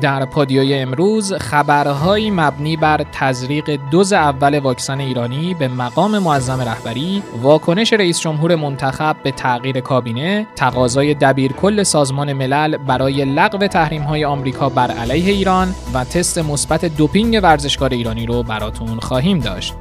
در پادیوی امروز خبرهایی مبنی بر تزریق دوز اول واکسن ایرانی به مقام معظم رهبری، واکنش رئیس جمهور منتخب به تغییر کابینه، تقاضای دبیرکل سازمان ملل برای لغو تحریم‌های آمریکا بر علیه ایران و تست مثبت دوپینگ ورزشکار ایرانی رو براتون خواهیم داشت.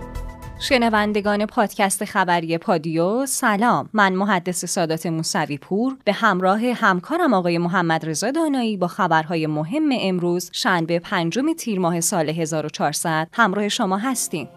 شنوندگان پادکست خبری پادیو سلام. من محدث سادات موسوی پور به همراه همکارم آقای محمد رضا دانایی با خبرهای مهم امروز شنبه پنجم تیر ماه سال 1400 همراه شما هستیم.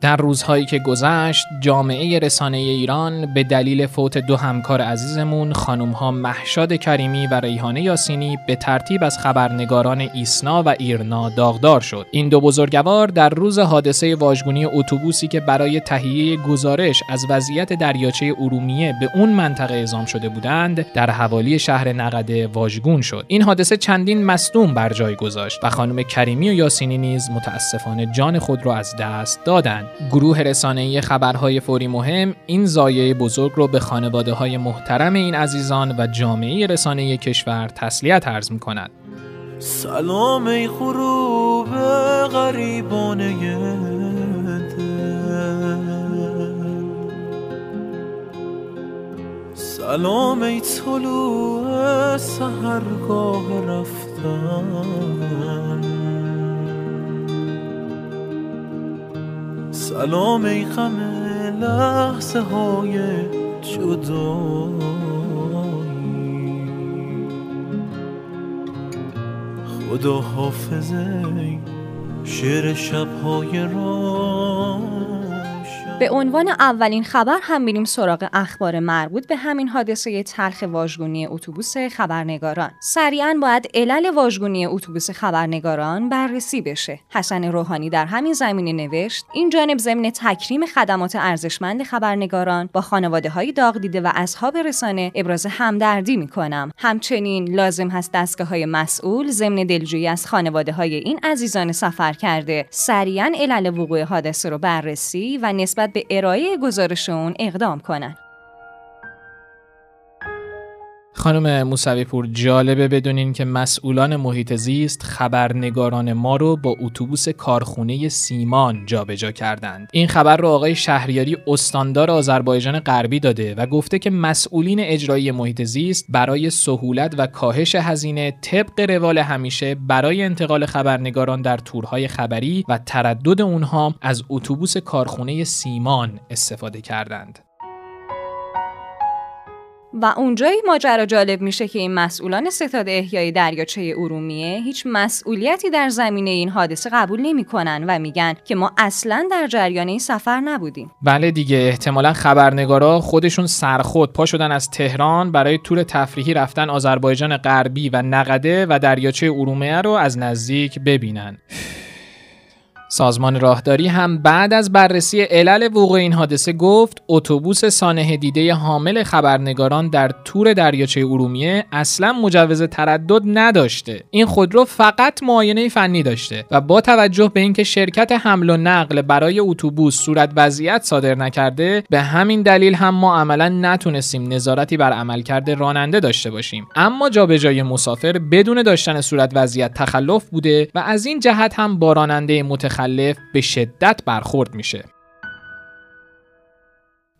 در روزهایی که گذشت جامعه رسانه ایران به دلیل فوت دو همکار عزیزمون خانومها محشاد کریمی و ریحانه یاسینی به ترتیب از خبرنگاران ایسنا و ایرنا داغدار شد. این دو بزرگوار در روز حادثه واژگونی اتوبوسی که برای تهیه گزارش از وضعیت دریاچه ارومیه به اون منطقه اعزام شده بودند در حوالی شهر نقده واژگون شد. این حادثه چندین مصدوم بر جای گذاشت و خانم کریمی و یاسینی نیز متاسفانه جان خود را از دست دادند. گروه رسانه‌ای خبرهای فوری مهم این زایه بزرگ رو به خانواده های محترم این عزیزان و جامعه رسانه کشور تسلیت عرض می کند. سلام ای غروب غریبانه سلام ای طلوع سهرگاه رفتن سلام ای غم لحظه های جدایی. خدا حافظه شعر شبهای راه. به عنوان اولین خبر هم میریم سراغ اخبار مربوط به همین حادثه تلخ واژگونی اتوبوس خبرنگاران. سریعا باید علل واژگونی اتوبوس خبرنگاران بررسی بشه. حسن روحانی در همین زمینه نوشت این جانب ضمن تکریم خدمات ارزشمند خبرنگاران با خانواده های داغ دیده و اصحاب رسانه ابراز همدردی می‌کنم. همچنین لازم هست دستگاه های مسئول ضمن دلجویی از خانواده های این عزیزان سفر کرده سریعا علل وقوع حادثه رو بررسی و نسبت به ارائه گزارش اون اقدام کنن. خانم موسوی پور جالبه بدونین که مسئولان محیط زیست خبرنگاران ما رو با اتوبوس کارخونه سیمان جابجا کردند. این خبر رو آقای شهریاری استاندار آذربایجان غربی داده و گفته که مسئولین اجرایی محیط زیست برای سهولت و کاهش هزینه طبق روال همیشه برای انتقال خبرنگاران در تورهای خبری و تردد اونها از اتوبوس کارخونه سیمان استفاده کردند. و اونجایی ماجرا جالب میشه که این مسئولان ستاد احیای دریاچه ارومیه هیچ مسئولیتی در زمینه این حادثه قبول نمی‌کنن و میگن که ما اصلا در جریان این سفر نبودیم. بله دیگه احتمالا خبرنگارا خودشون سرخود پا شدن از تهران برای تور تفریحی رفتن آذربایجان غربی و نقده و دریاچه ارومیه رو از نزدیک ببینن. سازمان راهداری هم بعد از بررسی علل وقوع این حادثه گفت اتوبوس سانحه دیده حامل خبرنگاران در تور دریاچه ارومیه اصلا مجوز تردد نداشته. این خودرو فقط معاینه فنی داشته و با توجه به اینکه شرکت حمل و نقل برای اتوبوس صورت وضعیت صادر نکرده به همین دلیل هم ما عملا نتونستیم نظارتی بر عملکرد راننده داشته باشیم. اما جابجایی مسافر بدون داشتن صورت وضعیت تخلف بوده و از این جهت هم با راننده متخ متخلف به شدت برخورد میشه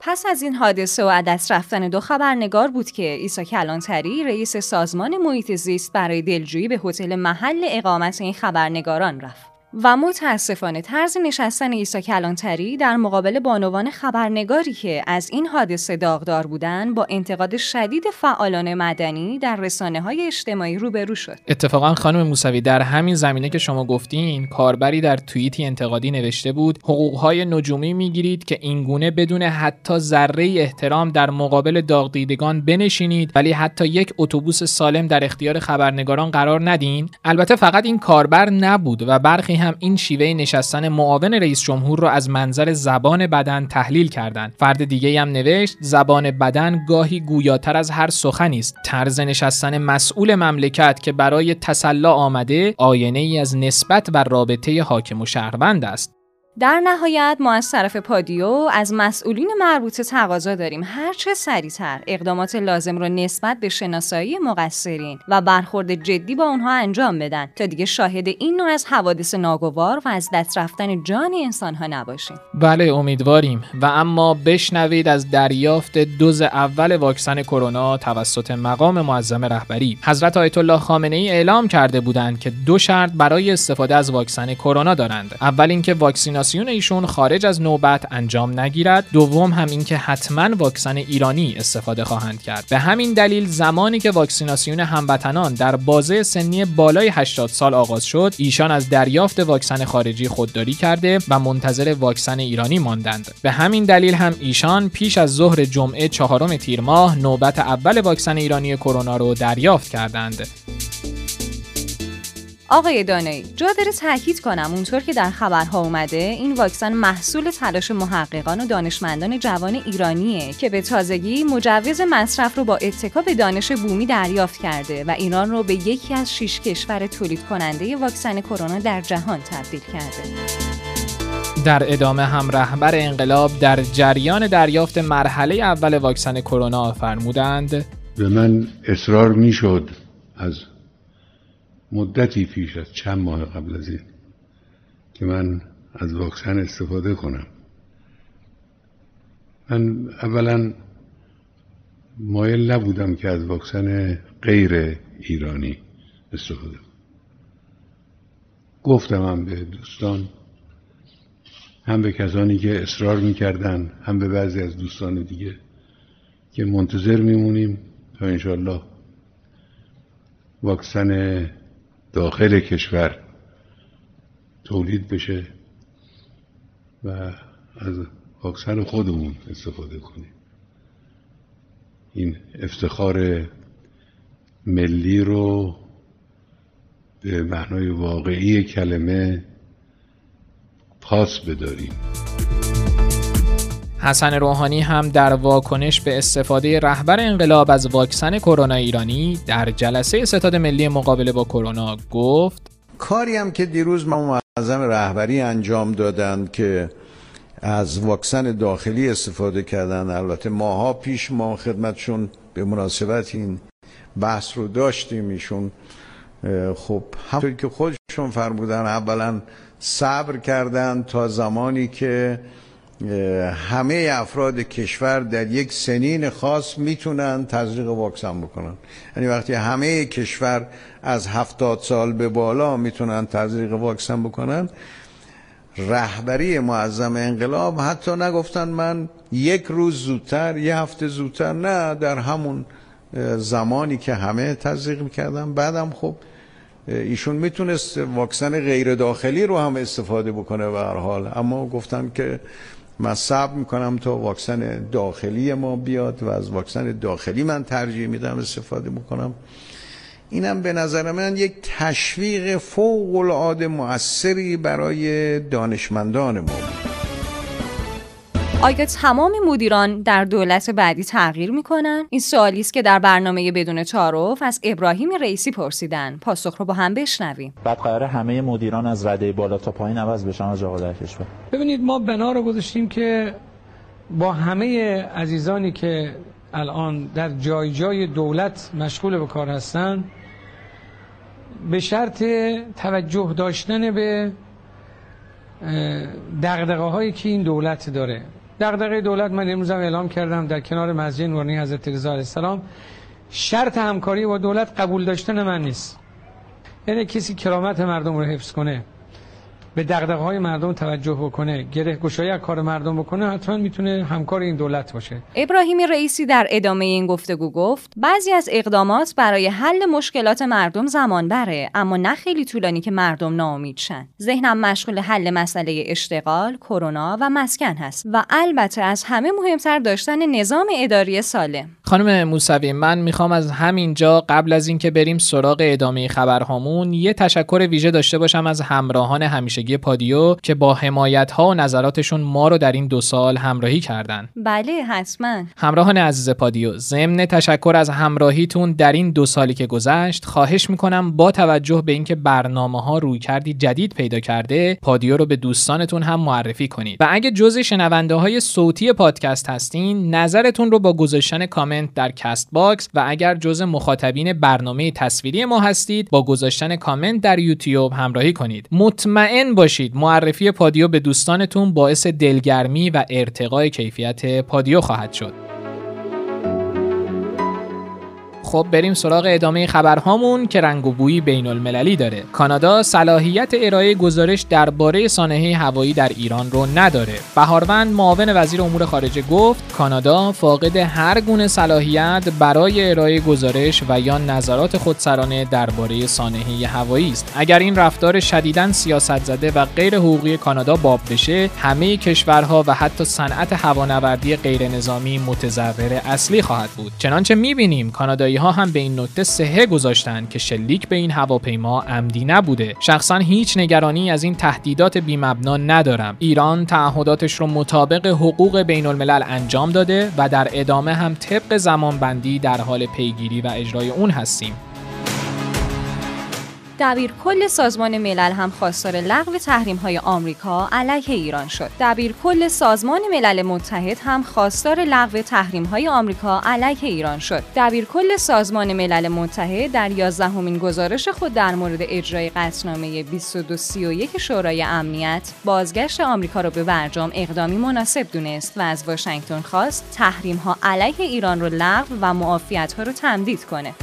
پس از این حادثه و عدس رفتن دو خبرنگار بود که ایسا کلانتری رئیس سازمان محیط زیست برای دلجویی به هتل محل اقامت این خبرنگاران رفت. و متاسفانه طرز نشستن ایسا کلانتری در مقابل بانوان خبرنگاری که از این حادثه داغدار بودن با انتقاد شدید فعالان مدنی در رسانه های اجتماعی روبرو شد. اتفاقا خانم موسوی در همین زمینه که شما گفتین کاربری در توییتی انتقادی نوشته بود حقوقهای نجومی می‌گیرید که اینگونه بدون حتی ذره احترام در مقابل داغ دیدگان بنشینید ولی حتی یک اتوبوس سالم در اختیار خبرنگاران قرار ندین. البته فقط این کاربر نبود و برخی هم این شیوه نشستن معاون رئیس جمهور را از منظر زبان بدن تحلیل کردند. فرد دیگه هم نوشت زبان بدن گاهی گویاتر از هر سخنی است. طرز نشستن مسئول مملکت که برای تسلا آمده آینه ای از نسبت و رابطه حاکم و شهروند است. در نهایت ما از طرف پادیو از مسئولین مربوطه تقاضا داریم. هرچه سریعتر اقدامات لازم رو نسبت به شناسایی مقصرین و برخورد جدی با اونها انجام بدن تا دیگه شاهد این نوع از حوادث ناگوار و از دست رفتن جان انسانها نباشیم. بله امیدواریم. و اما بشنوید از دریافت دوز اول واکسن کرونا توسط مقام معظم رهبری. حضرت آیت الله خامنه ای اعلام کرده بودند که دو شرط برای استفاده از واکسن کرونا دارند. اول اینکه واکسیناسیون ایشون خارج از نوبت انجام نگیرد. دوم هم اینکه حتما واکسن ایرانی استفاده خواهند کرد. به همین دلیل زمانی که واکسیناسیون هموطنان در بازه سنی بالای 80 سال آغاز شد ایشان از دریافت واکسن خارجی خودداری کرده و منتظر واکسن ایرانی ماندند. به همین دلیل هم ایشان پیش از ظهر جمعه چهارم تیر ماه نوبت اول واکسن ایرانی کرونا رو دریافت کردند. آقای دانایی جا داره تاکید کنم اونطور که در خبرها اومده این واکسن محصول تلاش محققان و دانشمندان جوان ایرانیه که به تازگی مجوز مصرف رو با اتکا به دانش بومی دریافت کرده و ایران رو به یکی از شش کشور تولید کننده واکسن کرونا در جهان تبدیل کرده. در ادامه هم رهبر انقلاب در جریان دریافت مرحله اول واکسن کرونا فرمودند به من اصرار می‌شد از مدتی پیش از چند ماه قبل از این که من از واکسن استفاده کنم. من اولا مایل نبودم که از واکسن غیر ایرانی استفاده کنم. گفتم هم به دوستان هم به کسانی که اصرار می‌کردن هم به بعضی از دوستان دیگه که منتظر میمونیم تا انشالله واکسن داخل کشور تولید بشه و از واکسن خودمون استفاده کنیم. این افتخار ملی رو به معنای واقعی کلمه پاس بداریم. حسن روحانی هم در واکنش به استفاده رهبر انقلاب از واکسن کرونا ایرانی در جلسه ستاد ملی مقابله با کرونا گفت کاری هم که دیروز ما معظم رهبری انجام دادند که از واکسن داخلی استفاده کردن البته ماها پیش ما خدمتشون به مناسبت این بحث رو داشتیم ایشون. خب همونطوری که خودشون فرمودن اولا صبر کردن تا زمانی که همه افراد کشور در یک سنین خاص می‌تونن تزریق واکسن بکنن. یعنی وقتی همه کشور از هفتاد سال به بالا می‌تونن تزریق واکسن بکنن رهبری معظم انقلاب حتی نگفتن من یک روز زودتر یه هفته زودتر نه در همون زمانی که همه تزریق می‌کردن. بعدم خب ایشون می‌تونست واکسن غیر داخلی رو هم استفاده بکنه به هر حال. اما گفتن که من صبر می‌کنم تا واکسن داخلی ما بیاد و از واکسن داخلی من ترجیح میدم استفاده می‌کنم اینم به نظر من یک تشویق فوق العاده موثری برای دانشمندان ما. آیا تمام مدیران در دولت بعدی تغییر می‌کنن؟ این سوالی است که در برنامه بدون تعارف از ابراهیم رئیسی پرسیدن. پاسخ رو با هم بشنویم. بعد قرار همه مدیران از رده بالا تا پایین عوض بشن از در کشور. ببینید ما بنا رو گذاشتیم که با همه عزیزانی که الان در جای جای دولت مشغول به کار هستن به شرط توجه داشتن به دقدقه هایی که این دولت داره دغدغه دولت من امروز هم اعلام کردم در کنار مسجد نورانی حضرت رضا علیه السلام شرط همکاری با دولت قبول داشتن من نیست. یعنی کسی کرامت مردم رو حفظ کنه. به دغدغه های مردم توجه بکنه گره گشایی از کار مردم بکنه حتما می‌تونه همکار این دولت باشه. ابراهیم رئیسی در ادامه این گفتگو گفت بعضی از اقدامات برای حل مشکلات مردم زمان بره اما نه خیلی طولانی که مردم ناامید شن. ذهنم مشغول حل مسئله اشتغال کرونا و مسکن هست و البته از همه مهمتر داشتن نظام اداری سالم. خانم موسوی من می‌خوام از همینجا قبل از اینکه بریم سراغ ادامه خبرهامون یه تشکر ویژه داشته باشم از همراهان همیشه رادیو پادیو که با حمایت ها و نظراتشون ما رو در این دو سال همراهی کردن. بله حتما. همراهان عزیز پادیو ضمن تشکر از همراهیتون در این دو سالی که گذشت خواهش می‌کنم با توجه به اینکه برنامه ها رویکردی جدید پیدا کرده پادیو رو به دوستانتون هم معرفی کنید. و اگه جزء شنونده های صوتی پادکست هستین نظرتون رو با گذاشتن کامنت در Castbox و اگر جزء مخاطبین برنامه تصویری ما هستید با گذاشتن کامنت در یوتیوب همراهی کنید. مطمئن باشید. معرفی پادیو به دوستانتون باعث دلگرمی و ارتقای کیفیت پادیو خواهد شد. خب بریم سراغ ادامه خبرهامون که رنگ و بویی بین المللی داره. کانادا صلاحیت ارائه گزارش درباره سانحه هوایی در ایران رو نداره. بهاروند معاون وزیر امور خارجه گفت کانادا فاقد هر گونه صلاحیت برای ارائه گزارش و یا نظرات خودسرانه درباره سانحه هوایی است. اگر این رفتار شدیداً سیاست زده و غیر حقوقی کانادا باب بشه، همه کشورها و حتی صنعت هوانوردی غیر نظامی متضرر اصلی خواهد بود. چنانچه می‌بینیم کانادایی ها هم به این نکته سهه گذاشتن که شلیک به این هواپیما عمدی نبوده. شخصا هیچ نگرانی از این تهدیدات بیمبنا ندارم. ایران تعهداتش رو مطابق حقوق بین الملل انجام داده و در ادامه هم طبق زمانبندی در حال پیگیری و اجرای اون هستیم. دبیر کل سازمان ملل هم خواستار لغو تحریم های آمریکا علیه ایران شد. دبیر کل سازمان ملل متحد هم خواستار لغو تحریم های آمریکا علیه ایران شد. دبیر کل سازمان ملل متحد در 11 همین گزارش خود در مورد اجرای قطعنامه 2231 شورای امنیت بازگشت آمریکا را به برجام اقدامی مناسب دونست و از واشنگتن خواست تحریم ها علیه ایران رو لغو و معافیت ها رو تمدید کنه.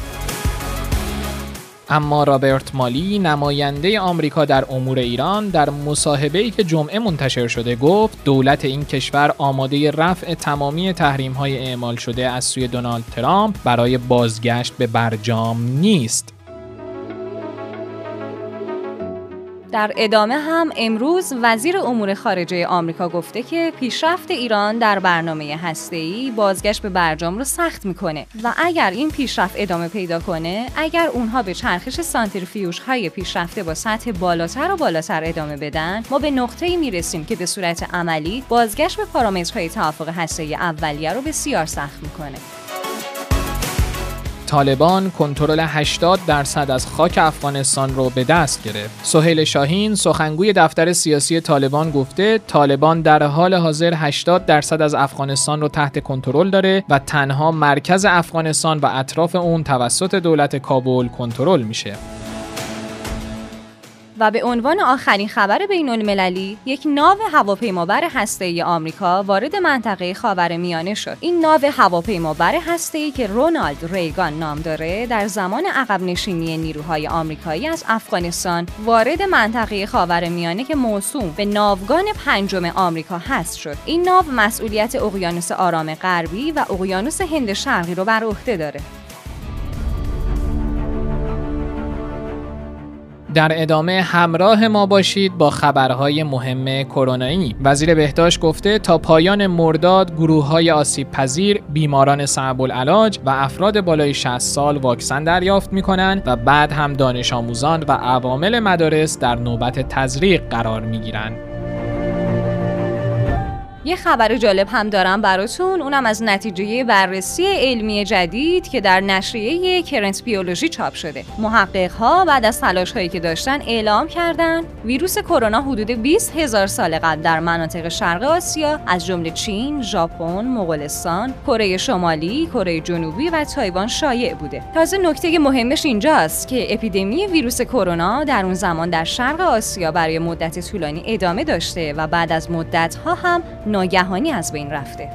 اما رابرت مالی نماینده آمریکا در امور ایران در ای که جمعه منتشر شده گفت دولت این کشور آماده رفع تمامی تحریم های اعمال شده از سوی دونالد ترامپ برای بازگشت به برجام نیست. در ادامه هم امروز وزیر امور خارجه آمریکا گفته که پیشرفت ایران در برنامه هسته‌ای بازگشت به برجام رو سخت می‌کنه و اگر این پیشرفت ادامه پیدا کنه اگر اونها به چرخش سانتریفیوژ های پیشرفته با سطح بالاتر و بالاتر ادامه بدن ما به نقطه‌ای می‌رسیم که به صورت عملی بازگشت به پارامترهای توافق هسته‌ای اولیه رو بسیار سخت می‌کنه. طالبان کنترل 80 درصد از خاک افغانستان رو به دست گرفت. سهیل شاهین سخنگوی دفتر سیاسی طالبان گفته طالبان در حال حاضر 80 درصد از افغانستان رو تحت کنترل داره و تنها مرکز افغانستان و اطراف اون توسط دولت کابل کنترل میشه. و به عنوان آخرین خبر بین المللی یک ناو هواپیمابر هسته‌ای آمریکا وارد منطقه خاورمیانه شد. این ناو هواپیمابر هسته‌ای که رونالد ریگان نام داره در زمان عقب نشینی نیروهای آمریکایی از افغانستان وارد منطقه خاورمیانه که موسوم به ناوگان پنجم آمریکا هست شد. این ناو مسئولیت اقیانوس آرام غربی و اقیانوس هند شرقی رو بر عهده داره. در ادامه همراه ما باشید با خبرهای مهم کرونایی وزیر بهداشت گفته تا پایان مرداد گروه های آسیب پذیر بیماران صعب العلاج و افراد بالای 60 سال واکسن دریافت می کنند و بعد هم دانش آموزان و عوامل مدارس در نوبت تزریق قرار می گیرند. یه خبر جالب هم دارم براتون اونم از نتیجه بررسی علمی جدید که در نشریه کرنت بیولوژی چاپ شده محقق ها بعد از تلاش هایی که داشتن اعلام کردن ویروس کرونا حدود 20 هزار سال قبل در مناطق شرق آسیا از جمله چین، ژاپن، مغولستان، کره شمالی، کره جنوبی و تایوان شایع بوده. تازه نکته مهمش اینجاست که اپیدمی ویروس کرونا در اون زمان در شرق آسیا برای مدت طولانی ادامه داشته و بعد از مدت ها هم ناگهانی از بین رفته.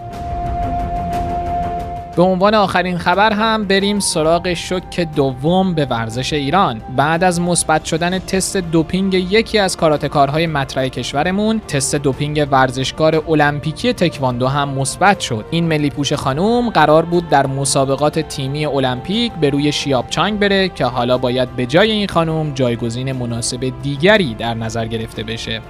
به عنوان آخرین خبر هم بریم سراغ شک دوم به ورزش ایران. بعد از مثبت شدن تست دوپینگ یکی از کاراتکارهای مطرح کشورمون تست دوپینگ ورزشکار المپیکی تکواندو هم مثبت شد. این ملی پوش خانوم قرار بود در مسابقات تیمی المپیک به روی شیابچانگ بره که حالا باید به جای این خانوم جایگزین مناسب دیگری در نظر گرفته بشه.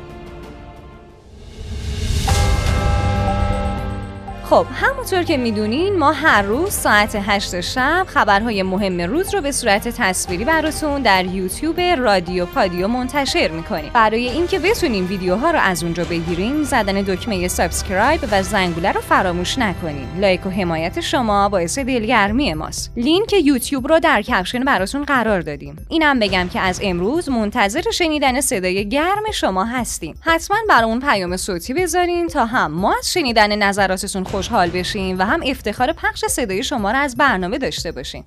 خب همونطور که می‌دونین ما هر روز ساعت 8 شب خبرهای مهم روز رو به صورت تصویری براتون در یوتیوب رادیو پادیو منتشر می‌کنیم. برای اینکه بتونیم ویدیوها رو از اونجا بگیریم زدن دکمه subscribe و زنگوله رو فراموش نکنیم لایک و حمایت شما باعث دلگرمی ماست. لینک یوتیوب رو در caption براتون قرار دادیم. اینم بگم که از امروز منتظر شنیدن صدای گرم شما هستیم. حتما برامون پیام صوتی بذارین تا هم ما از شنیدن نظراتتون خوشحال بشیم و هم افتخار پخش صدای شما را از برنامه داشته باشیم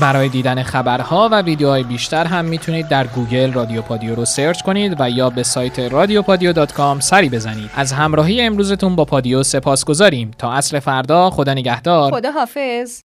برای دیدن خبرها و ویدیوهای بیشتر هم می‌تونید در گوگل رادیو پادیو رو search کنید و یا به سایت رادیوپادیو .com سری بزنید. از همراهی امروزتون با پادیو سپاسگزاریم تا عصر فردا خدا نگهدار. خداحافظ